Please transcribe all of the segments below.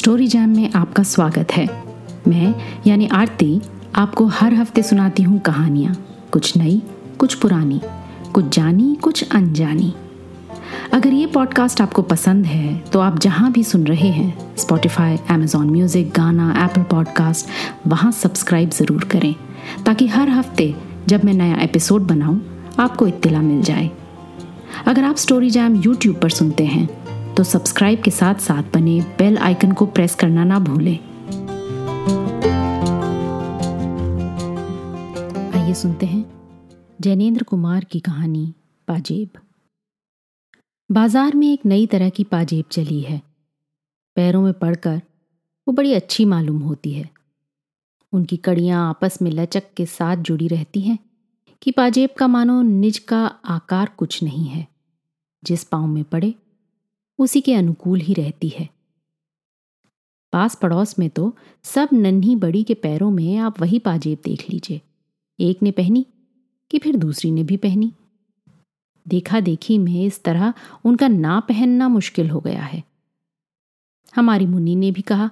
Story jam में आपका स्वागत है। मैं, यानी आरती, आपको हर हफ़्ते सुनाती हूँ कहानियाँ। कुछ नई, कुछ पुरानी, कुछ जानी, कुछ अनजानी। अगर ये पॉडकास्ट आपको पसंद है तो आप जहाँ भी सुन रहे हैं Spotify Amazon music Gaana Apple podcast वहाँ सब्सक्राइब ज़रूर करें, ताकि हर हफ़्ते जब मैं नया एपिसोड बनाऊँ, आपको इत्तला मिल जाए। अगर आप स्टोरी जैम यूट्यूब पर सुनते हैं तो सब्सक्राइब के साथ साथ बने बेल आइकन को प्रेस करना ना भूलें। आइए सुनते हैं जैनेन्द्र कुमार की कहानी, पाजेब। बाज़ार में एक नई तरह की पाजेब चली है। पैरों में पड़कर वो बड़ी अच्छी मालूम होती है। उनकी कड़ियाँ आपस में लचक के साथ जुड़ी रहती हैं कि पाजेब का मानो निज का आकार कुछ नहीं है। जिस पाँव में पड़े उसी के अनुकूल ही रहती है। पास पड़ोस में तो सब नन्ही बड़ी के पैरों में आप वही पाजेब देख लीजिए। एक ने पहनी कि फिर दूसरी ने भी पहनी। देखा देखी में इस तरह उनका ना पहनना मुश्किल हो गया है। हमारी मुन्नी ने भी कहा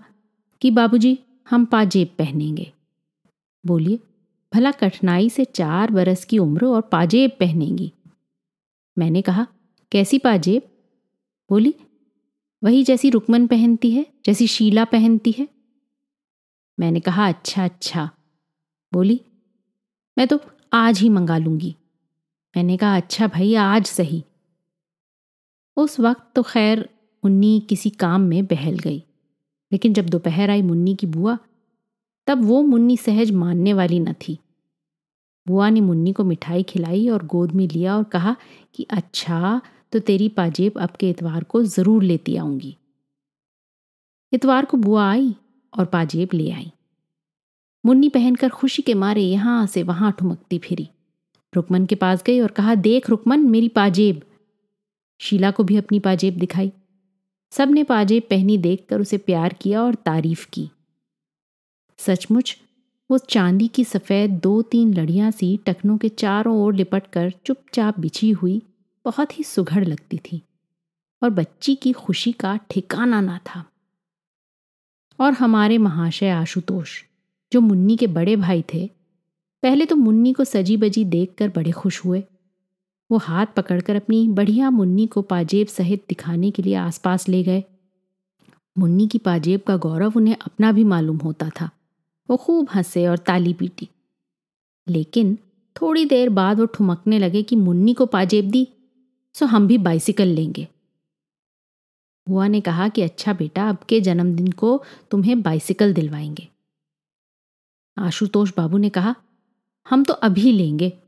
कि, बाबूजी, हम पाजेब पहनेंगे। बोलिए, भला कठिनाई से चार बरस की उम्र और पाजेब पहनेंगी? मैंने कहा, कैसी पाजेब? बोली, वही जैसी रुकमन पहनती है, जैसी शीला पहनती है? मैंने कहा अच्छा अच्छा। बोली, मैं तो आज ही मंगा लूँगी। मैंने कहा अच्छा भाई, आज सही। उस वक्त तो खैर मुन्नी किसी काम में बहल गई, लेकिन जब दोपहर आई मुन्नी की बुआ, तब वो मुन्नी सहज मानने वाली न थी। बुआ ने मुन्नी को मिठाई खिलाई और गोद में लिया और कहा कि अच्छा तो तेरी पाजेब अब के इतवार को ज़रूर लेती आऊँगी। इतवार को बुआ आई और पाजेब ले आई। मुन्नी पहनकर खुशी के मारे यहाँ से वहाँ ठुमकती फिरी। रुकमन के पास गई और कहा, देख रुकमन, मेरी पाजेब। शीला को भी अपनी पाजेब दिखाई। सबने पाजेब पहनी देखकर उसे प्यार किया और तारीफ़ की। सचमुच, वो चांदी की सफ़ेद दो तीन लड़ियाँ सी टखनों के चारों ओर लिपट कर चुपचाप बिछी हुई बहुत ही सुघड़ लगती थी और बच्ची की खुशी का ठिकाना ना था। और हमारे महाशय आशुतोष, जो मुन्नी के बड़े भाई थे, पहले तो मुन्नी को सजी बजी देखकर बड़े खुश हुए। वो हाथ पकड़कर अपनी बढ़िया मुन्नी को पाजेब सहित दिखाने के लिए आसपास ले गए। मुन्नी की पाजेब का गौरव उन्हें अपना भी मालूम होता था। वो खूब हंसे और ताली पीटी। लेकिन थोड़ी देर बाद वो ठुमकने लगे कि मुन्नी को पाजेब दी। सो हम भी बाइसिकल लेंगे। बुआ ने कहा कि अच्छा बेटा, अब के जन्मदिन को तुम्हें बाइसिकल दिलवाएँगे। आशुतोष बाबू ने कहा, हम तो अभी लेंगे।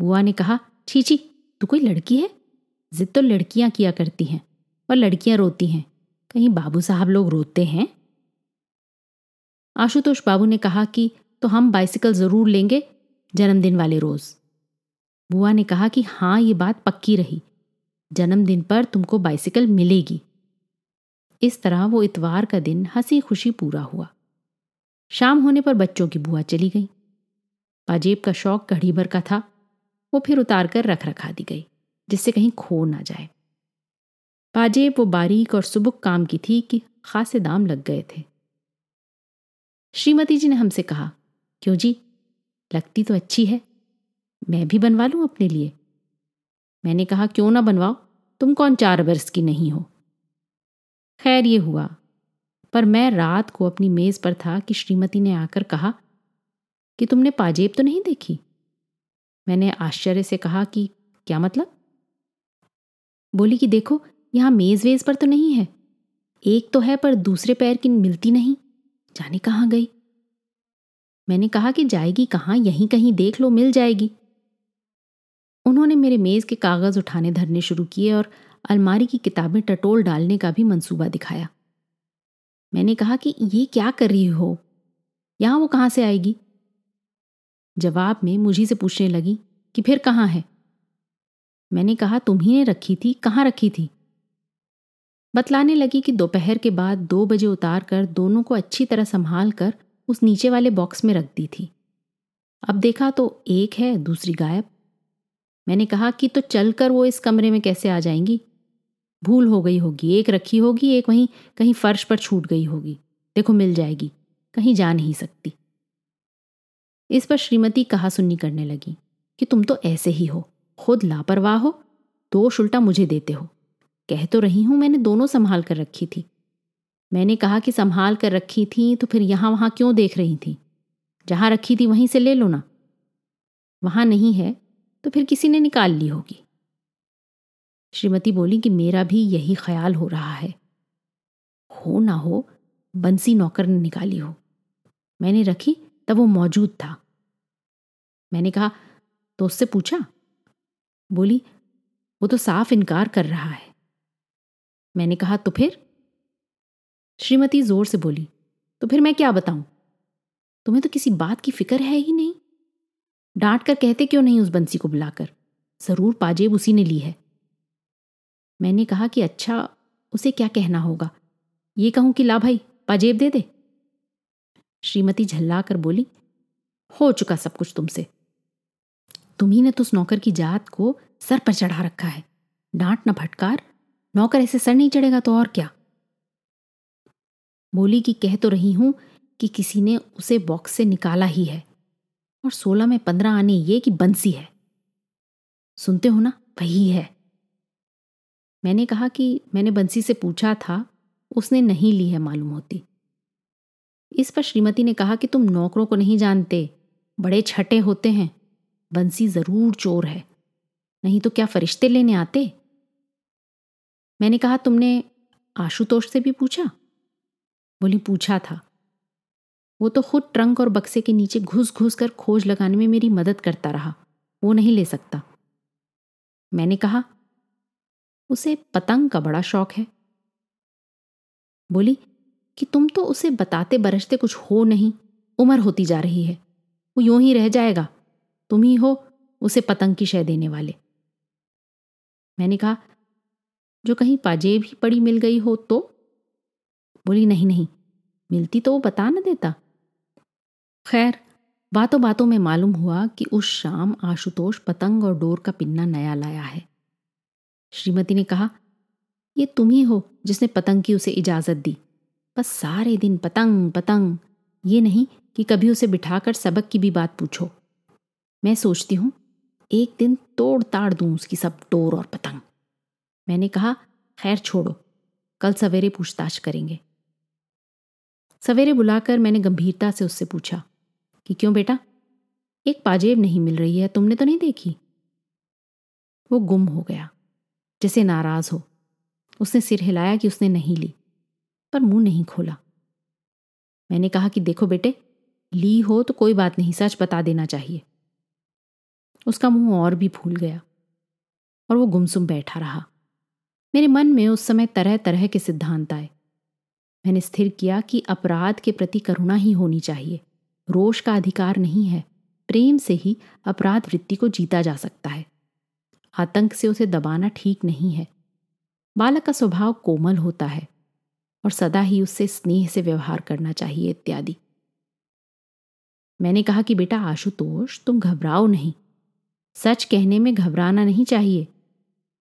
बुआ ने कहा, छी छी, तू कोई लड़की है? जिद तो लड़कियाँ किया करती हैं और लड़कियाँ रोती हैं। कहीं बाबू साहब लोग रोते हैं? आशुतोष बाबू ने कहा कि तो हम बाइसिकल ज़रूर लेंगे जन्मदिन वाले रोज। बुआ ने कहा कि हाँ ये बात पक्की रही। जन्मदिन पर तुमको बाइसिकल मिलेगी। इस तरह वो इतवार का दिन हँसी खुशी पूरा हुआ। शाम होने पर बच्चों की बुआ चली गई। पाजेब का शौक घड़ी भर का था। वो फिर उतार कर रख रखा दी गई, जिससे कहीं खो ना जाए। पाजेब वो बारीक और सुबुक काम की थी कि खासे दाम लग गए थे। श्रीमती जी ने हमसे कहा, क्यों जी? लगती तो अच्छी है। मैं भी बनवा लूँ अपने लिए? मैंने कहा, क्यों ना बनवाओ? तुम कौन चार वर्ष की नहीं हो? खैर, ये हुआ। पर मैं रात को अपनी मेज पर था कि श्रीमती ने आकर कहा, कि तुमने पाजेब तो नहीं देखी? मैंने आश्चर्य से कहा कि, क्या मतलब? बोली कि, देखो, यहाँ मेज वेज पर तो नहीं है। एक तो है, पर दूसरे पैर की मिलती नहीं। जाने कहाँ गई? मैंने कहा कि, जाएगी कहाँ? यहीं कहीं देख लो, मिल जाएगी। उन्होंने मेरे मेज के कागज़ उठाने धरने शुरू किए और अलमारी की किताबें टटोल डालने का भी मंसूबा दिखाया। मैंने कहा कि ये क्या कर रही हो? यहाँ वो कहाँ से आएगी? जवाब में मुझी से पूछने लगी कि फिर कहाँ है? मैंने कहा तुम्ही ने रखी थी, कहाँ रखी थी? बतलाने लगी कि दोपहर के बाद दो बजे उतार कर दोनों को अच्छी तरह संभाल कर उस नीचे वाले बॉक्स में रख दी थी। अब देखा तो एक है, दूसरी गायब। मैंने कहा कि तो चलकर वो इस कमरे में कैसे आ जाएँगी? भूल हो गई होगी, एक रखी होगी, एक वहीं कहीं फर्श पर छूट गई होगी। देखो, मिल जाएगी, कहीं जा नहीं सकती। इस पर श्रीमती कहा सुन्नी करने लगी कि तुम तो ऐसे ही हो, खुद लापरवाह हो, दोष उल्टा मुझे देते हो। कह तो रही हूँ, मैंने दोनों संभाल कर रखी थी। मैंने कहा कि संभाल कर रखी थी तो फिर यहाँ वहाँ क्यों देख रही थी? जहाँ रखी थी, वहीं से ले लो ना। वहाँ नहीं है तो फिर किसी ने निकाल ली होगी। श्रीमती बोली कि मेरा भी यही ख्याल हो रहा है। हो ना हो, बंसी नौकर ने निकाली हो। मैंने रखी, तब वो मौजूद था। मैंने कहा तो उससे पूछा? बोली, वो तो साफ़ इनकार कर रहा है। मैंने कहा तो फिर? श्रीमती ज़ोर से बोली तो फिर मैं क्या बताऊँ? तुम्हें तो किसी बात की फ़िक्र है ही नहीं। डांट कर कहते क्यों नहीं उस बंसी को बुलाकर? ज़रूर पाजेब उसी ने ली है। मैंने कहा कि अच्छा उसे क्या कहना होगा? ये कहूँ कि ला भाई, पाजेब दे दे। श्रीमती झल्ला कर बोली, हो चुका सब कुछ तुमसे। तुम्ही ने तो उस नौकर की जात को सर पर चढ़ा रखा है। डांट न फटकार, नौकर ऐसे सर नहीं चढ़ेगा तो और क्या? बोली कि कह तो रही हूँ कि किसी ने उसे बॉक्स से निकाला ही है। और सोलह में पंद्रह आने ये कि बंसी है। सुनते हो ना? वही है। मैंने कहा कि मैंने बंसी से पूछा था, उसने नहीं ली है मालूम होती। इस पर श्रीमती ने कहा कि तुम नौकरों को नहीं जानते, बड़े छठे होते हैं, बंसी ज़रूर चोर है, नहीं तो क्या फरिश्ते लेने आते? मैंने कहा, तुमने आशुतोष से भी पूछा? बोली, पूछा था। वो तो खुद ट्रंक और बक्से के नीचे घुस घुस कर खोज लगाने में मेरी मदद करता रहा। वो नहीं ले सकता। मैंने कहा, उसे पतंग का बड़ा शौक है। बोली, कि तुम तो उसे बताते बरसते कुछ हो नहीं, उम्र होती जा रही है। वो यूँ ही रह जाएगा। तुम ही हो उसे पतंग की शय देने वाले। मैंने कहा, जो कहीं पाजेब ही पड़ी मिल गई हो तो? बोली, नहीं नहीं, मिलती तो वो बता न देता। खैर, बातों बातों में मालूम हुआ कि उस शाम आशुतोष पतंग और डोर का पिन्ना नया लाया है। श्रीमती ने कहा, ये तुम ही हो जिसने पतंग की उसे इजाज़त दी। बस सारे दिन पतंग पतंग। ये नहीं कि कभी उसे बिठाकर सबक की भी बात पूछो। मैं सोचती हूँ, एक दिन तोड़ ताड़ दूँ उसकी सब टोर और पतंग। मैंने कहा, खैर छोड़ो, कल सवेरे पूछताछ करेंगे। सवेरे बुलाकर मैंने गंभीरता से उससे पूछा कि क्यों बेटा? एक पाजेब नहीं मिल रही है, तुमने तो नहीं देखी? वो गुम हो गया, जैसे नाराज़ हो। उसने सिर हिलाया कि उसने नहीं ली, पर मुँह नहीं खोला। मैंने कहा कि देखो बेटे, ली हो तो कोई बात नहीं, सच बता देना चाहिए। उसका मुँह और भी फूल गया, और वो गुमसुम बैठा रहा। मेरे मन में उस समय तरह तरह के सिद्धांत आए। मैंने स्थिर किया कि अपराध के प्रति करुणा ही होनी चाहिए। रोष का अधिकार नहीं है। प्रेम से ही अपराध वृत्ति को जीता जा सकता है। आतंक से उसे दबाना ठीक नहीं है। बालक का स्वभाव कोमल होता है और सदा ही उससे स्नेह से व्यवहार करना चाहिए इत्यादि। मैंने कहा कि बेटा आशुतोष, तुम घबराओ नहीं। सच कहने में घबराना नहीं चाहिए।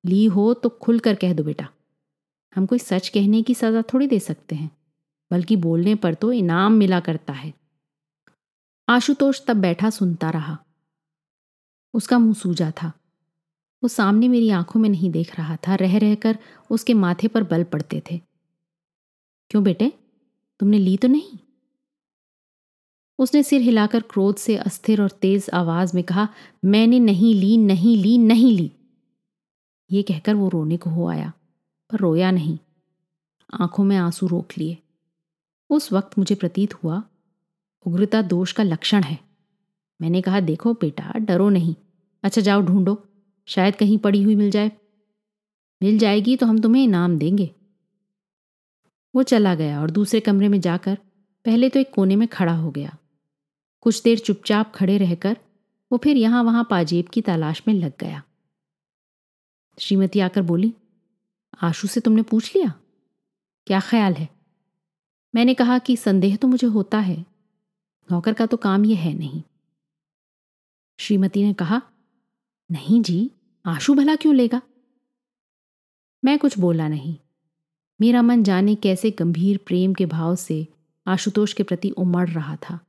ली हो तो खुलकर कह दो बेटा। हम कोई सच कहने की सजा थोड़ी दे सकते हैं, बल्कि बोलने पर तो इनाम मिला करता है। आशुतोष तब बैठा सुनता रहा। उसका मुँह सूजा था। वो सामने मेरी आँखों में नहीं देख रहा था, रह रहकर उसके माथे पर बल पड़ते थे। क्यों बेटे? तुमने ली तो नहीं? उसने सिर हिलाकर क्रोध से अस्थिर और तेज आवाज़ में कहा, मैंने नहीं ली नहीं ली नहीं ली। ये कहकर वो रोने को हो आया, पर रोया नहीं। आँखों में आँसू रोक लिए। उस वक्त मुझे प्रतीत हुआ उग्रता दोष का लक्षण है। मैंने कहा, देखो बेटा, डरो नहीं। अच्छा जाओ ढूंढो। शायद कहीं पड़ी हुई मिल जाए। मिल जाएगी तो हम तुम्हें इनाम देंगे। वो चला गया और दूसरे कमरे में जाकर पहले तो एक कोने में खड़ा हो गया। कुछ देर चुपचाप खड़े रहकर वो फिर यहाँ वहाँ पाजेब की तलाश में लग गया। श्रीमती आकर बोली, आशु से तुमने पूछ लिया? क्या ख्याल है? मैंने कहा कि संदेह तो मुझे होता है। नौकर का तो काम यह है नहीं। श्रीमती ने कहा, नहीं जी आशु भला क्यों लेगा? मैं कुछ बोला नहीं। मेरा मन जाने कैसे गंभीर प्रेम के भाव से आशुतोष के प्रति उमड़ रहा था।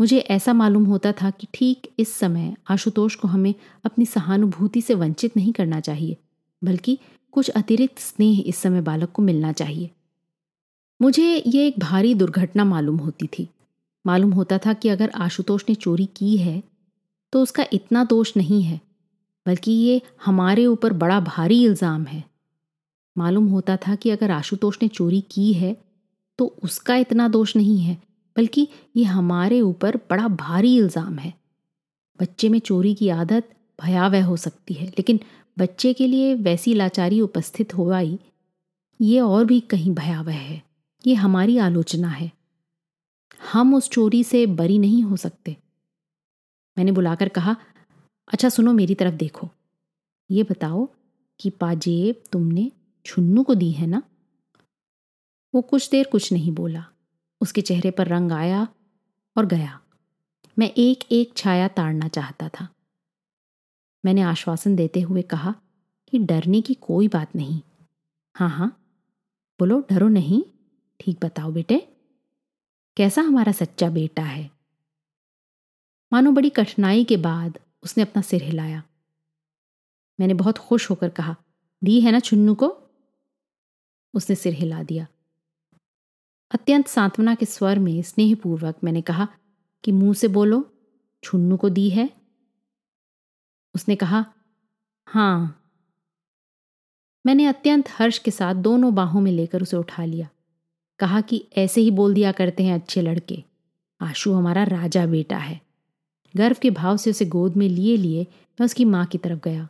मुझे ऐसा मालूम होता था कि ठीक इस समय आशुतोष को हमें अपनी सहानुभूति से वंचित नहीं करना चाहिए, बल्कि कुछ अतिरिक्त स्नेह इस समय बालक को मिलना चाहिए। मुझे ये एक भारी दुर्घटना मालूम होती थी। मालूम होता था कि अगर आशुतोष ने चोरी की है तो उसका इतना दोष नहीं है, बल्कि ये हमारे ऊपर बड़ा भारी इल्ज़ाम है। मालूम होता था कि अगर आशुतोष ने चोरी की है तो उसका इतना दोष नहीं है, बल्कि ये हमारे ऊपर बड़ा भारी इल्ज़ाम है। बच्चे में चोरी की आदत भयावह हो सकती है, लेकिन बच्चे के लिए वैसी लाचारी उपस्थित हो आई, ये और भी कहीं भयावह है। ये हमारी आलोचना है। हम उस चोरी से बरी नहीं हो सकते। मैंने बुलाकर कहा अच्छा सुनो मेरी तरफ़ देखो। ये बताओ कि पाजेब तुमने छुन्नू को दी है ना? वो कुछ देर कुछ नहीं बोला। उसके चेहरे पर रंग आया और गया। मैं एक एक छाया ताड़ना चाहता था। मैंने आश्वासन देते हुए कहा कि डरने की कोई बात नहीं। हाँ हाँ। बोलो, डरो नहीं। ठीक बताओ बेटे। कैसा हमारा सच्चा बेटा है। मानो बड़ी कठिनाई के बाद उसने अपना सिर हिलाया। मैंने बहुत खुश होकर कहा, दी है ना छुन्नू को? उसने सिर हिला दिया। अत्यंत सांत्वना के स्वर में स्नेहपूर्वक मैंने कहा, कि मुँह से बोलो छुन्नू को दी है? उसने कहा, हाँ। मैंने अत्यंत हर्ष के साथ दोनों बाहों में लेकर उसे उठा लिया। कहा कि ऐसे ही बोल दिया करते हैं अच्छे लड़के। आशु हमारा राजा बेटा है। गर्व के भाव से उसे गोद में लिए लिए मैं उसकी माँ की तरफ़ गया।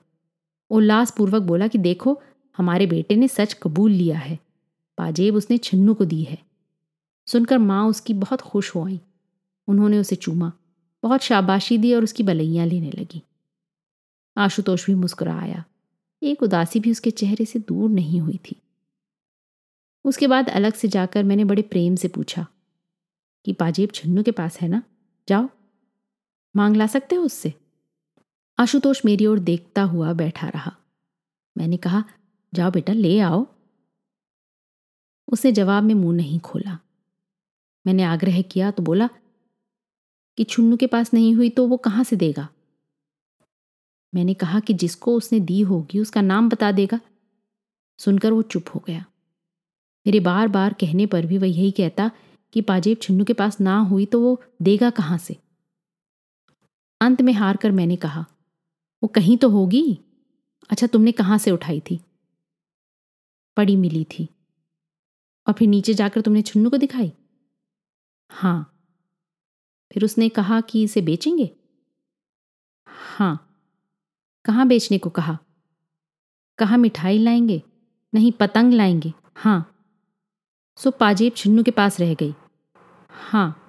उल्लासपूर्वक बोला कि देखो, हमारे बेटे ने सच कबूल लिया है। पाजेब उसने छन्नू को दी है। सुनकर माँ उसकी बहुत खुश हो आई। उन्होंने उसे चूमा, बहुत शाबाशी दी और उसकी बलैयाँ लेने लगी। आशुतोष भी मुस्कुरा आया एक उदासी भी उसके चेहरे से दूर नहीं हुई थी। उसके बाद अलग से जाकर मैंने बड़े प्रेम से पूछा कि, पाजेब, छन्नू के पास है ना? जाओ। मांग ला सकते हो उससे? आशुतोष मेरी ओर देखता हुआ बैठा रहा। मैंने कहा, जाओ बेटा, ले आओ। उसने जवाब में मुँह नहीं खोला। मैंने आग्रह किया तो बोला, कि छुन्नू के पास नहीं हुई तो वो कहाँ से देगा? मैंने कहा कि, जिसको उसने दी होगी उसका नाम बता देगा। सुनकर वो चुप हो गया। मेरे बार बार कहने पर भी वह यही कहता कि पाजेब छुन्नू के पास ना हुई तो वो देगा कहाँ से? अंत में हार कर मैंने कहा, वो कहीं तो होगी? अच्छा तुमने कहाँ से उठाई थी? पड़ी मिली थी। और फिर नीचे जाकर तुमने छुन्नू को दिखाई? हाँ। फिर उसने कहा कि इसे बेचेंगे? हाँ। कहाँ बेचने को कहा? कहा मिठाई लाएँगे? नहीं, पतंग लाएँगे। हाँ। सो पाजेब छिन्नू के पास रह गई। हाँ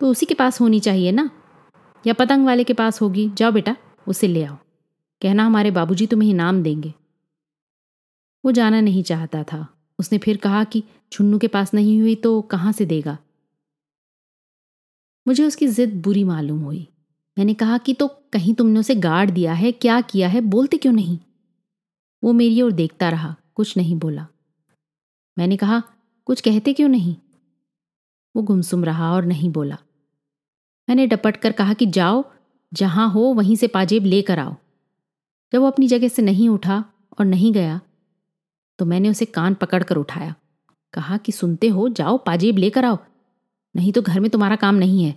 तो उसी के पास होनी चाहिए ना? या पतंग वाले के पास होगी? जाओ बेटा, उसे ले आओ। कहना हमारे बाबूजी तुम्हें इनाम देंगे। वो जाना नहीं चाहता था। उसने फिर कहा कि छुन्नू के पास नहीं हुई तो कहाँ से देगा? मुझे उसकी जिद बुरी मालूम हुई। मैंने कहा कि तो कहीं तुमने उसे गाड़ दिया है, क्या किया है, बोलते क्यों नहीं? वो मेरी ओर देखता रहा, कुछ नहीं बोला। मैंने कहा, कुछ कहते क्यों नहीं? वो गुमसुम रहा और नहीं बोला। मैंने डपट कर कहा कि जाओ, जहाँ हो वहीं से पाजेब लेकर आओ। जब वो अपनी जगह से नहीं उठा और नहीं गया तो मैंने उसे कान पकड़कर उठाया। कहा कि सुनते हो, जाओ पाजेब लेकर आओ, नहीं तो घर में तुम्हारा काम नहीं है।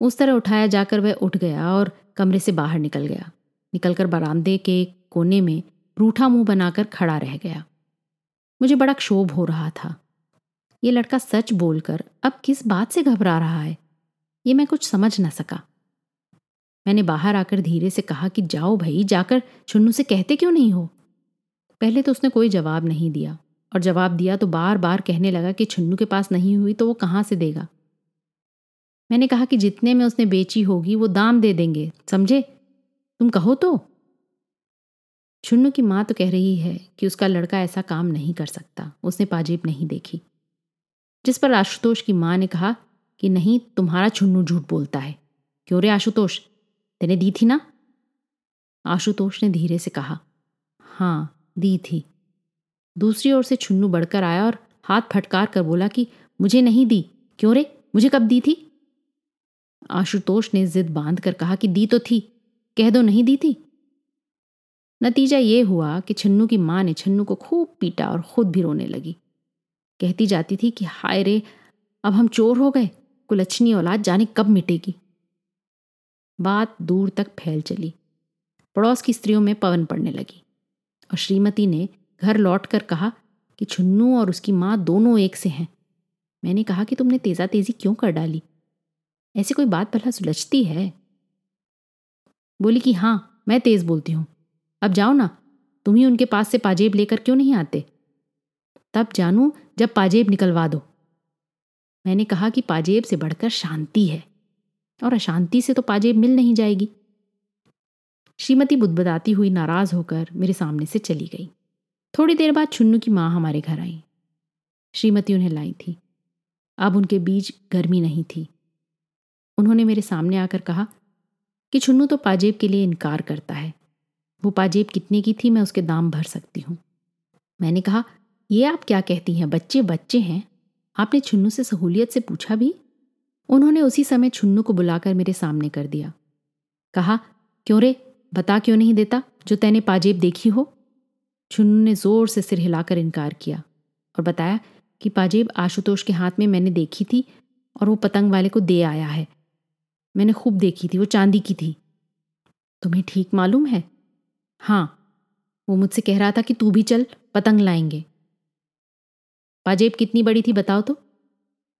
उस तरह उठाया जाकर वह उठ गया और कमरे से बाहर निकल गया। निकलकर बरामदे के कोने में रूठा मुँह बनाकर खड़ा रह गया। मुझे बड़ा क्षोभ हो रहा था। ये लड़का सच बोलकर अब किस बात से घबरा रहा है? ये मैं कुछ समझ न सका। मैंने बाहर आकर धीरे से कहा कि जाओ भाई, जाकर छुन्नू से कहते क्यों नहीं हो? पहले तो उसने कोई जवाब नहीं दिया और जवाब दिया तो बार बार कहने लगा कि छुन्नू के पास नहीं हुई तो वो कहाँ से देगा? मैंने कहा कि जितने में उसने बेची होगी वो दाम दे देंगे, समझे? तुम कहो तो। छुन्नू की माँ तो कह रही है कि उसका लड़का ऐसा काम नहीं कर सकता। उसने पाजीब नहीं देखी। जिस पर आशुतोष की माँ ने कहा कि नहीं, तुम्हारा छुन्नू झूठ बोलता है। क्यों रे आशुतोष? तेने दी थी ना? आशुतोष ने धीरे से कहा हाँ दी थी। दूसरी ओर से छुन्नू बढ़कर आया और हाथ फटकार कर बोला कि मुझे नहीं दी। क्यों रे? मुझे कब दी थी? आशुतोष ने जिद बाँध कर कहा कि दी तो थी। कह दो नहीं दी थी? नतीजा ये हुआ कि छन्नू की माँ ने छन्नू को खूब पीटा और खुद भी रोने लगी। कहती जाती थी कि, हाय रे, अब हम चोर हो गए। कुलच्छनी औलाद जाने कब मिटेगी? बात दूर तक फैल चली। पड़ोस की स्त्रियों में पवन पड़ने लगी और श्रीमती ने घर लौटकर कहा कि, छुन्नू और उसकी माँ दोनों एक से हैं। मैंने कहा कि तुमने तेजा तेज़ी क्यों कर डाली? ऐसी कोई बात भला सुलझती है? बोली कि हाँ मैं तेज बोलती हूँ। अब जाओ ना, तुम ही उनके पास से पाजेब लेकर क्यों नहीं आते? तब जानू, जब पाजेब निकलवा दो। मैंने कहा कि पाजेब से बढ़कर शांति है, और अशांति से तो पाजेब मिल नहीं जाएगी। श्रीमती बुदबदाती हुई नाराज़ होकर मेरे सामने से चली गई। थोड़ी देर बाद छुन्नू की माँ हमारे घर आई। श्रीमती उन्हें लाई थी। अब उनके बीच गर्मी नहीं थी। उन्होंने मेरे सामने आकर कहा कि छुन्नू तो पाजेब के लिए इनकार करता है। वो पाजेब कितने की थी मैं उसके दाम भर सकती हूँ। मैंने कहा, ये आप क्या कहती हैं? बच्चे बच्चे हैं। आपने छुन्नू से सहूलियत से पूछा भी? उन्होंने उसी समय छुन्नू को बुलाकर मेरे सामने कर दिया। कहा, क्यों रे? बता क्यों नहीं देता जो तैने पाजेब देखी हो? छुन्नू ने ज़ोर से सिर हिलाकर इनकार किया और बताया कि पाजेब आशुतोष के हाथ में मैंने देखी थी और वो पतंग वाले को दे आया है। मैंने खूब देखी थी, वो चांदी की थी। तुम्हें ठीक मालूम है हाँ वो मुझसे कह रहा था कि तू भी चल, पतंग लाएँगे। पाजेब कितनी बड़ी थी बताओ तो।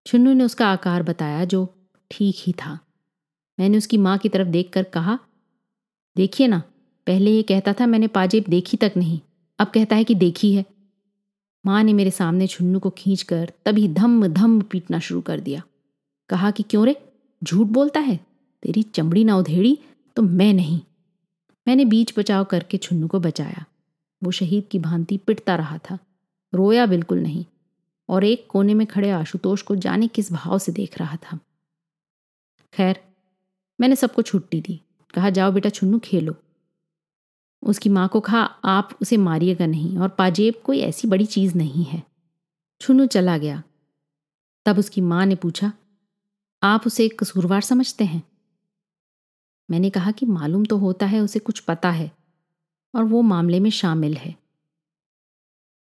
छुन्नू ने उसका आकार बताया जो ठीक ही था। मैंने उसकी माँ की तरफ़ देखकर कहा, देखिए ना, पहले ये कहता था मैंने पाजेब देखी तक नहीं, अब कहता है कि देखी है। माँ ने मेरे सामने छुन्नू को खींचकर तभी धम धम पीटना शुरू कर दिया। कहा कि क्यों रे, झूठ बोलता है? तेरी चमड़ी ना उधेड़ी तो मैं नहीं। मैंने बीच बचाव करके छुन्नू को बचाया। वो शहीद की भांति पिटता रहा था। रोया बिल्कुल नहीं, और एक कोने में खड़े आशुतोष को जाने किस भाव से देख रहा था। खैर, मैंने सबको छुट्टी दी। कहा, जाओ बेटा छुन्नू, खेलो। उसकी माँ को कहा, आप उसे मारिएगा नहीं, और पाजेब कोई ऐसी बड़ी चीज़ नहीं है। छुन्नू चला गया। तब उसकी माँ ने पूछा, आप उसे कसूरवार समझते हैं? मैंने कहा कि मालूम तो होता है, उसे कुछ पता है। और वो मामले में शामिल है।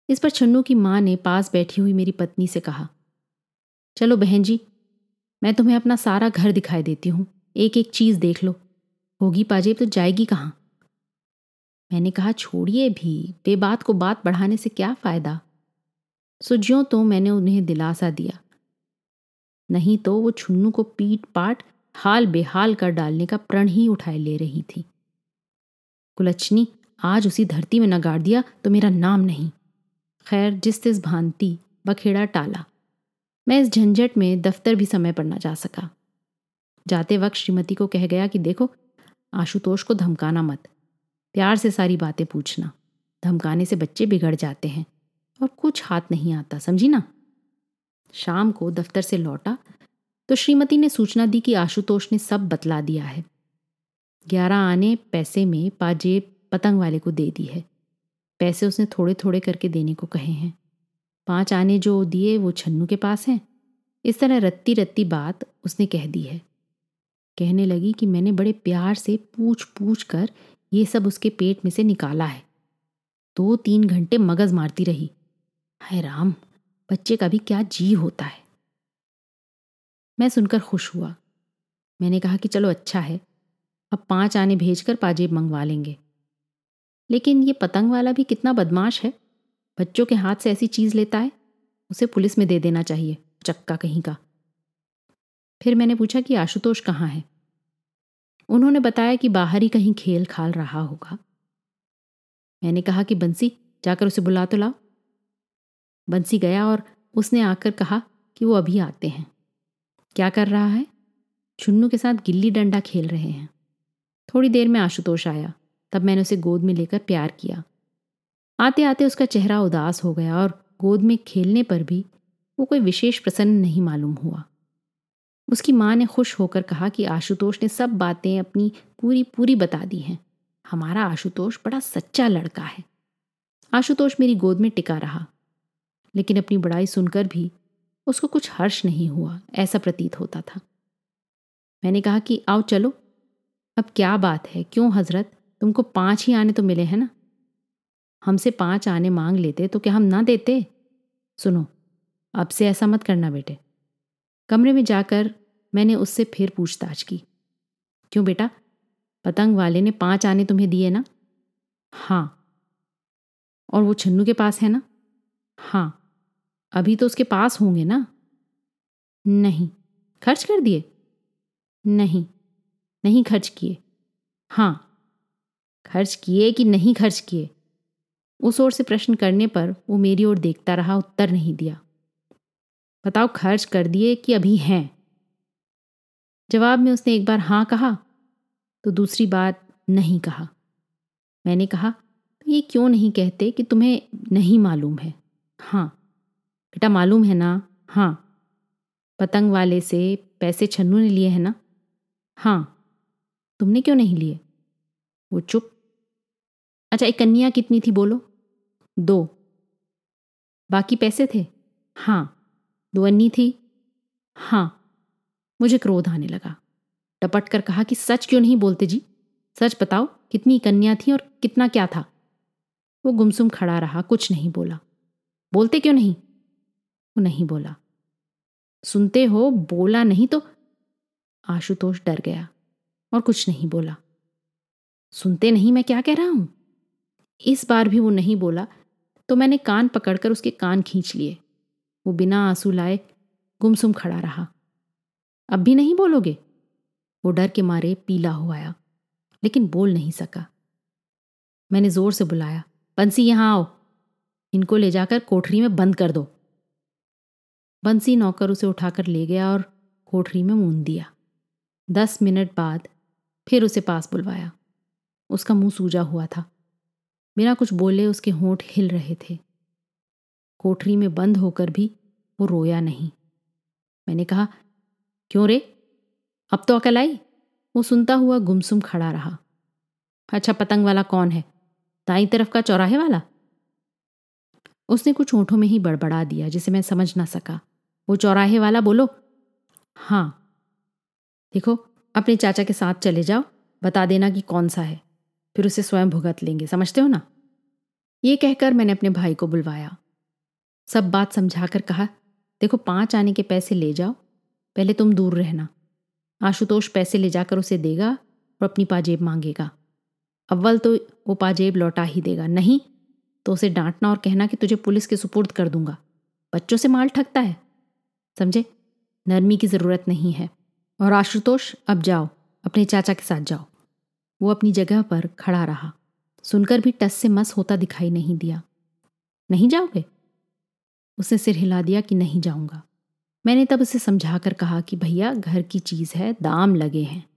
इस पर छन्नू की माँ ने पास बैठी हुई मेरी पत्नी से कहा, चलो बहन जी, मैं तुम्हें अपना सारा घर दिखाई देती हूँ। एक एक चीज़ देख लो। होगी पाजेब तो जाएगी कहाँ? मैंने कहा, छोड़िए भी बेबात को बात बढ़ाने से क्या फ़ायदा? सुज्यों तो मैंने उन्हें दिलासा दिया। नहीं तो वो छुन्नू को पीट पाट हाल बेहाल कर डालने का प्रण ही उठाए ले रही थी। कुलचनी, आज उसी धरती में न गाड़ दिया तो मेरा नाम नहीं। खैर, जिस तिस भांति बखेड़ा टाला। मैं इस झंझट में दफ्तर भी समय पर न जा सका। जाते वक्त श्रीमती को कह गया कि देखो, आशुतोष को धमकाना मत। प्यार से सारी बातें पूछना। धमकाने से बच्चे बिगड़ जाते हैं और कुछ हाथ नहीं आता, समझी ना? शाम को दफ्तर से लौटा तो श्रीमती ने सूचना दी कि आशुतोष ने सब बतला दिया है। ग्यारह आने पैसे में पाजेब पतंग वाले को दे दी है। पैसे उसने थोड़े थोड़े करके देने को कहे हैं। पाँच आने जो दिए वो छन्नू के पास हैं। इस तरह रत्ती रत्ती बात उसने कह दी है। कहने लगी कि मैंने बड़े प्यार से पूछ पूछ कर ये सब उसके पेट में से निकाला है। दो तीन घंटे मगज मारती रही। हाय राम, बच्चे का भी क्या जी होता है। मैं सुनकर खुश हुआ। मैंने कहा कि चलो अच्छा है, अब पाँच आने भेजकर पाजेब मंगवा लेंगे। लेकिन ये पतंग वाला भी कितना बदमाश है। बच्चों के हाथ से ऐसी चीज़ लेता है, उसे पुलिस में दे देना चाहिए, चक्का कहीं का। फिर मैंने पूछा कि आशुतोष कहाँ है? उन्होंने बताया कि बाहर ही कहीं खेल खाल रहा होगा। मैंने कहा कि बंसी, जाकर उसे बुला तो लाओ। बंसी गया और उसने आकर कहा कि वो अभी आते हैं। क्या कर रहा है? छुन्नू के साथ गिल्ली डंडा खेल रहे हैं। थोड़ी देर में आशुतोष आया। तब मैंने उसे गोद में लेकर प्यार किया। आते आते उसका चेहरा उदास हो गया और गोद में खेलने पर भी वो कोई विशेष प्रसन्न नहीं मालूम हुआ। उसकी माँ ने खुश होकर कहा कि आशुतोष ने सब बातें अपनी पूरी पूरी बता दी हैं। हमारा आशुतोष बड़ा सच्चा लड़का है। आशुतोष मेरी गोद में टिका रहा। लेकिन अपनी बड़ाई सुनकर भी उसको कुछ हर्ष नहीं हुआ, ऐसा प्रतीत होता था। मैंने कहा कि, आओ चलो। अब क्या बात है? क्यों हज़रत? तुमको पाँच ही आने तो मिले हैं ना? हमसे पाँच आने मांग लेते तो क्या हम ना देते? सुनो, अब से ऐसा मत करना बेटे। कमरे में जाकर मैंने उससे फिर पूछताछ की। क्यों बेटा? पतंग वाले ने पाँच आने तुम्हें दिए ना? हाँ। और वो छन्नू के पास है ना? हाँ। अभी तो उसके पास होंगे ना? नहीं। खर्च कर दिए? नहीं। नहीं खर्च किए। हाँ। खर्च किए कि नहीं खर्च किए? उस ओर से प्रश्न करने पर वो मेरी ओर देखता रहा, उत्तर नहीं दिया। बताओ, खर्च कर दिए कि अभी हैं? जवाब में उसने एक बार हाँ कहा तो दूसरी बार नहीं कहा। मैंने कहा तो ये क्यों नहीं कहते कि तुम्हें नहीं मालूम है? हाँ। बेटा मालूम है ना? हाँ। पतंग वाले से पैसे छन्नू ने लिए हैं ना? हाँ। तुमने क्यों नहीं लिए? वो चुप। अच्छा एक कन्या कितनी थी बोलो? दो। बाकी पैसे थे? हाँ। दो अन्नी थी? हाँ। मुझे क्रोध आने लगा। टपट कर कहा कि सच क्यों नहीं बोलते जी? सच बताओ, कितनी कन्या थी और कितना क्या था? वो गुमसुम खड़ा रहा, कुछ नहीं बोला। बोलते क्यों नहीं? नहीं बोला। सुनते हो, बोला नहीं तो आशुतोष डर गया और कुछ नहीं बोला। सुनते नहीं मैं क्या कह रहा हूँ? इस बार भी वो नहीं बोला तो मैंने कान पकड़कर उसके कान खींच लिए। वो बिना आँसू लाए गुमसुम खड़ा रहा। अब भी नहीं बोलोगे? वो डर के मारे पीला हो आया, लेकिन बोल नहीं सका। मैंने ज़ोर से बुलाया, बंसी यहाँ आओ। इनको ले जाकर कोठरी में बंद कर दो। बंसी नौकर उसे उठाकर ले गया और कोठरी में मूंद दिया। दस मिनट बाद फिर उसे पास बुलवाया। उसका मुँह सूजा हुआ था। बिना कुछ बोले उसके होंठ हिल रहे थे। कोठरी में बंद होकर भी वो रोया नहीं। मैंने कहा, क्यों रे? अब तो अकल आई? वो सुनता हुआ गुमसुम खड़ा रहा। अच्छा पतंग वाला कौन है? दाई तरफ़ का चौराहे वाला? उसने कुछ ओंठों में ही बड़बड़ा दिया, जिसे मैं समझ ना सका। वो चौराहे वाला बोलो। हाँ। देखो, अपने चाचा के साथ चले जाओ, बता देना कि कौन सा है, फिर उसे स्वयं भुगत लेंगे, समझते हो ना? ये कहकर मैंने अपने भाई को बुलवाया। सब बात समझाकर कहा, देखो, पाँच आने के पैसे ले जाओ, पहले तुम दूर रहना। आशुतोष पैसे ले जाकर उसे देगा और अपनी पाजेब मांगेगा। अव्वल तो वो पाजेब लौटा ही देगा। नहीं तो उसे डांटना और कहना कि तुझे पुलिस के सुपुर्द कर दूँगा। बच्चों से माल ठगता है। समझे? नरमी की ज़रूरत नहीं है। और आशुतोष, अब जाओ, अपने चाचा के साथ जाओ। वो अपनी जगह पर खड़ा रहा। सुनकर भी टस से मस होता दिखाई नहीं दिया। नहीं जाओगे? उसने सिर हिला दिया कि नहीं जाऊँगा। मैंने तब उसे समझाकर कहा कि भैया, घर की चीज़ है, दाम लगे हैं।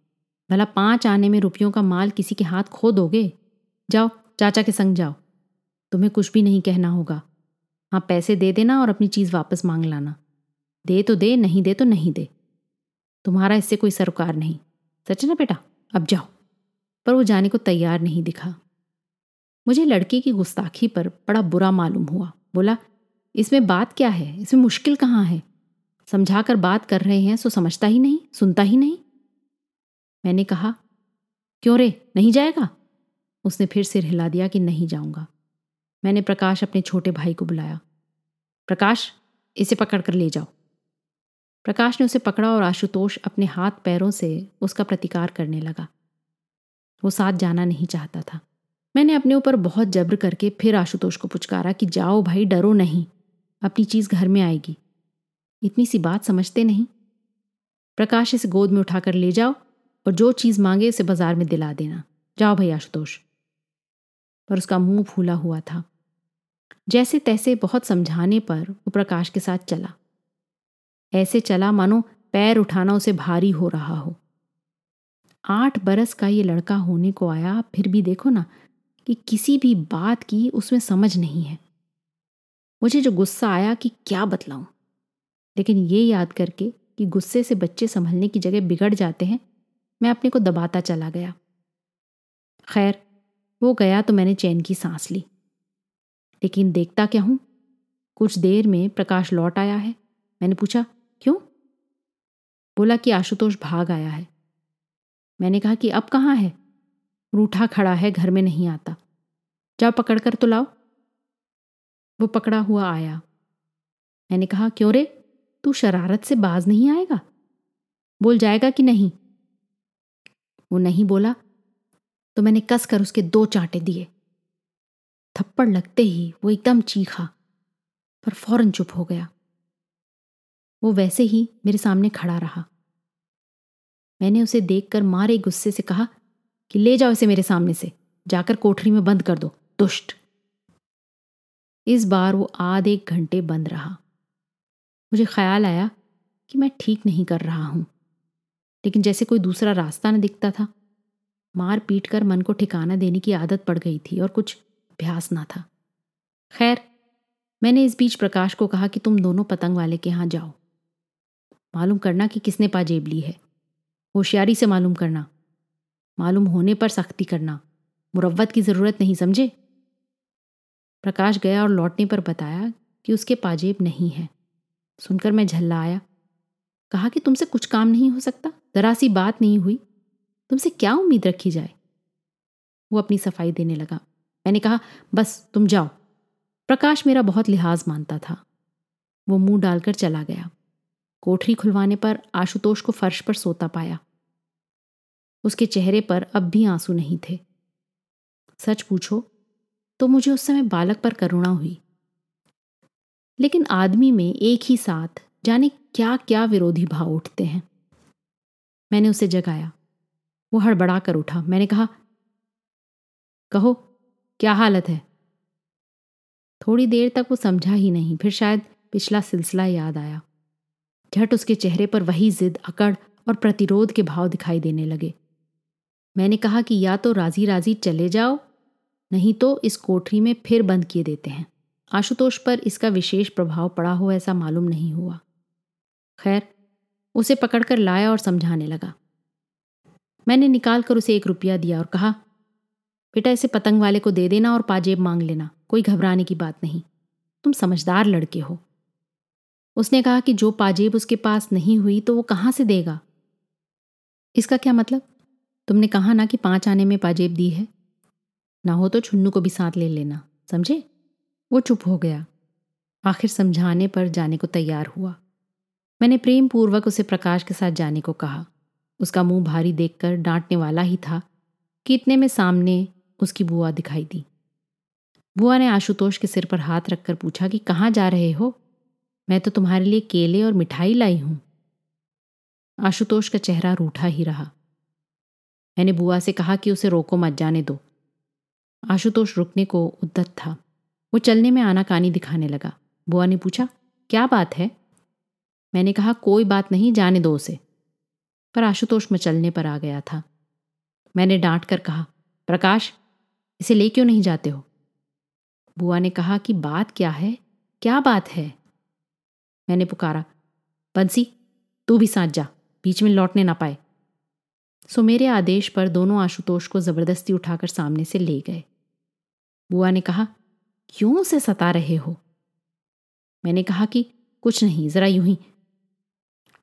भला पाँच आने में रुपयों का माल किसी के हाथ खो दोगे? जाओ, चाचा के संग जाओ। तुम्हें कुछ भी नहीं कहना होगा। हाँ पैसे दे देना और अपनी चीज़ वापस मांग लाना। दे तो दे, नहीं दे तो नहीं दे। तुम्हारा इससे कोई सरोकार नहीं। सच ना बेटा? अब जाओ। पर वो जाने को तैयार नहीं दिखा। मुझे लड़के की गुस्ताखी पर बड़ा बुरा मालूम हुआ। बोला, इसमें बात क्या है? इसमें मुश्किल कहाँ है? समझा कर बात कर रहे हैं, सो समझता ही नहीं, सुनता ही नहीं। मैंने कहा, क्यों रे? नहीं जाएगा? उसने फिर सिर हिला दिया कि नहीं जाऊँगा। मैंने प्रकाश अपने छोटे भाई को बुलाया। प्रकाश, इसे पकड़कर ले जाओ। प्रकाश ने उसे पकड़ा और आशुतोष अपने हाथ पैरों से उसका प्रतिकार करने लगा। वो साथ जाना नहीं चाहता था। मैंने अपने ऊपर बहुत जब्र करके फिर आशुतोष को पुचकारा कि, जाओ भाई, डरो नहीं। अपनी चीज़ घर में आएगी। इतनी सी बात समझते नहीं। प्रकाश इसे गोद में उठाकर ले जाओ और जो चीज़ मांगे उसे बाज़ार में दिला देना। जाओ भाई आशुतोष। पर उसका मुँह फूला हुआ था। जैसे तैसे बहुत समझाने पर वो प्रकाश के साथ चला। ऐसे चला मानो पैर उठाना उसे भारी हो रहा हो। आठ बरस का ये लड़का होने को आया, फिर भी देखो ना कि किसी भी बात की उसमें समझ नहीं है। मुझे जो गुस्सा आया कि क्या बतलाऊं? लेकिन ये याद करके कि गुस्से से बच्चे संभलने की जगह बिगड़ जाते हैं, मैं अपने को दबाता चला गया। खैर, वो गया तो मैंने चैन की सांस ली। लेकिन देखता क्या हूँ? कुछ देर में प्रकाश लौट आया है। मैंने पूछा बोला कि आशुतोष भाग आया है। मैंने कहा कि अब कहाँ है? रूठा खड़ा है, घर में नहीं आता। जाओ पकड़ कर तो लाओ। वो पकड़ा हुआ आया। मैंने कहा, क्यों रे? तू शरारत से बाज नहीं आएगा? बोल जाएगा कि नहीं? वो नहीं बोला तो मैंने कस कर उसके दो चांटे दिए। थप्पड़ लगते ही वो एकदम चीखा, पर फ़ौरन चुप हो गया। वो वैसे ही मेरे सामने खड़ा रहा। मैंने उसे देखकर मारे गुस्से से कहा कि ले जाओ इसे मेरे सामने से, जाकर कोठरी में बंद कर दो, दुष्ट। इस बार वो आध एक घंटे बंद रहा। मुझे ख्याल आया कि मैं ठीक नहीं कर रहा हूँ, लेकिन जैसे कोई दूसरा रास्ता न दिखता था, मार पीट कर मन को ठिकाना देने की आदत पड़ गई थी और कुछ अभ्यास ना था। खैर, मैंने इस बीच प्रकाश को कहा कि तुम दोनों पतंग वाले के यहाँ जाओ। मालूम करना कि किसने पाजेब ली है। होशियारी से मालूम करना। मालूम होने पर सख्ती करना। मुरवत की ज़रूरत नहीं, समझे? प्रकाश गया और लौटने पर बताया कि उसके पाजेब नहीं है। सुनकर मैं झल्ला आया। कहा कि तुमसे कुछ काम नहीं हो सकता? जरा सी बात नहीं हुई। तुमसे क्या उम्मीद रखी जाए? वो अपनी सफ़ाई देने लगा। मैंने कहा, बस, तुम जाओ। प्रकाश मेरा बहुत लिहाज मानता था। वो मुँह डालकर चला गया। कोठरी खुलवाने पर आशुतोष को फर्श पर सोता पाया। उसके चेहरे पर अब भी आँसू नहीं थे। सच पूछो तो मुझे उस समय बालक पर करुणा हुई। लेकिन आदमी में एक ही साथ जाने क्या क्या विरोधी भाव उठते हैं। मैंने उसे जगाया। वो हड़बड़ा कर उठा। मैंने कहा, कहो, क्या हालत है? थोड़ी देर तक वो समझा ही नहीं। फिर शायद पिछला सिलसिला याद आया। झट उसके चेहरे पर वही जिद, अकड़ और प्रतिरोध के भाव दिखाई देने लगे। मैंने कहा कि या तो राज़ी राज़ी चले जाओ, नहीं तो इस कोठरी में फिर बंद किए देते हैं। आशुतोष पर इसका विशेष प्रभाव पड़ा हो ऐसा मालूम नहीं हुआ। खैर, उसे पकड़कर लाया और समझाने लगा। मैंने निकाल कर उसे एक रुपया दिया और कहा, बेटा, इसे पतंग वाले को दे देना और पाजेब मांग लेना, कोई घबराने की बात नहीं। तुम समझदार लड़के हो। उसने कहा कि जो पाजेब उसके पास नहीं हुई तो वो कहाँ से देगा? इसका क्या मतलब? तुमने कहा ना कि पाँच आने में पाजेब दी है। ना हो तो छुन्नू को भी साथ ले लेना, समझे? वो चुप हो गया। आखिर समझाने पर जाने को तैयार हुआ। मैंने प्रेम पूर्वक उसे प्रकाश के साथ जाने को कहा। उसका मुँह भारी देखकर डांटने वाला ही था कि इतने में सामने उसकी बुआ दिखाई दी। बुआ ने आशुतोष के सिर पर हाथ रखकर पूछा कि कहाँ जा रहे हो? मैं तो तुम्हारे लिए केले और मिठाई लाई हूँ। आशुतोष का चेहरा रूठा ही रहा। मैंने बुआ से कहा कि उसे रोको मत, जाने दो। आशुतोष रुकने को उद्दत था। वो चलने में आनाकानी दिखाने लगा। बुआ ने पूछा, क्या बात है? मैंने कहा, कोई बात नहीं, जाने दो उसे। पर आशुतोष मचलने पर आ गया था। मैंने डांट कर कहा, प्रकाश, इसे ले क्यों नहीं जाते हो? बुआ ने कहा कि बात क्या है? क्या बात है? मैंने पुकारा, बंसी, तू भी साथ जा, बीच में लौटने ना पाए। सो मेरे आदेश पर दोनों आशुतोष को ज़बरदस्ती उठाकर सामने से ले गए। बुआ ने कहा, क्यों उसे सता रहे हो? मैंने कहा कि, कुछ नहीं, जरा यूँ ही।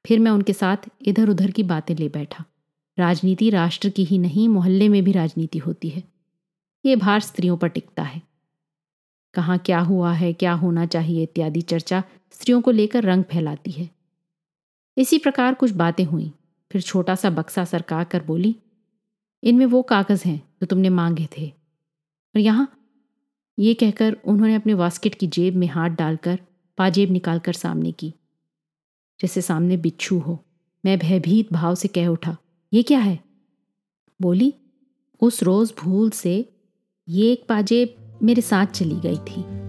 फिर मैं उनके साथ इधर उधर की बातें ले बैठा। राजनीति राष्ट्र की ही नहीं, मोहल्ले में भी राजनीति होती है। ये भार स्त्रियों पर टिकता है। कहाँ क्या हुआ है, क्या होना चाहिए इत्यादि चर्चा स्त्रियों को लेकर रंग फैलाती है। इसी प्रकार कुछ बातें हुई। फिर छोटा सा बक्सा सरका कर बोली, इनमें वो कागज़ हैं जो तुमने मांगे थे। और यहाँ ये कहकर उन्होंने अपने वास्केट की जेब में हाथ डालकर पाजेब निकालकर सामने की। जैसे सामने बिच्छू हो, मैं भयभीत भाव से कह उठा, ये क्या है? बोली, उस रोज भूल से ये एक पाजेब मेरे साथ चली गई थी।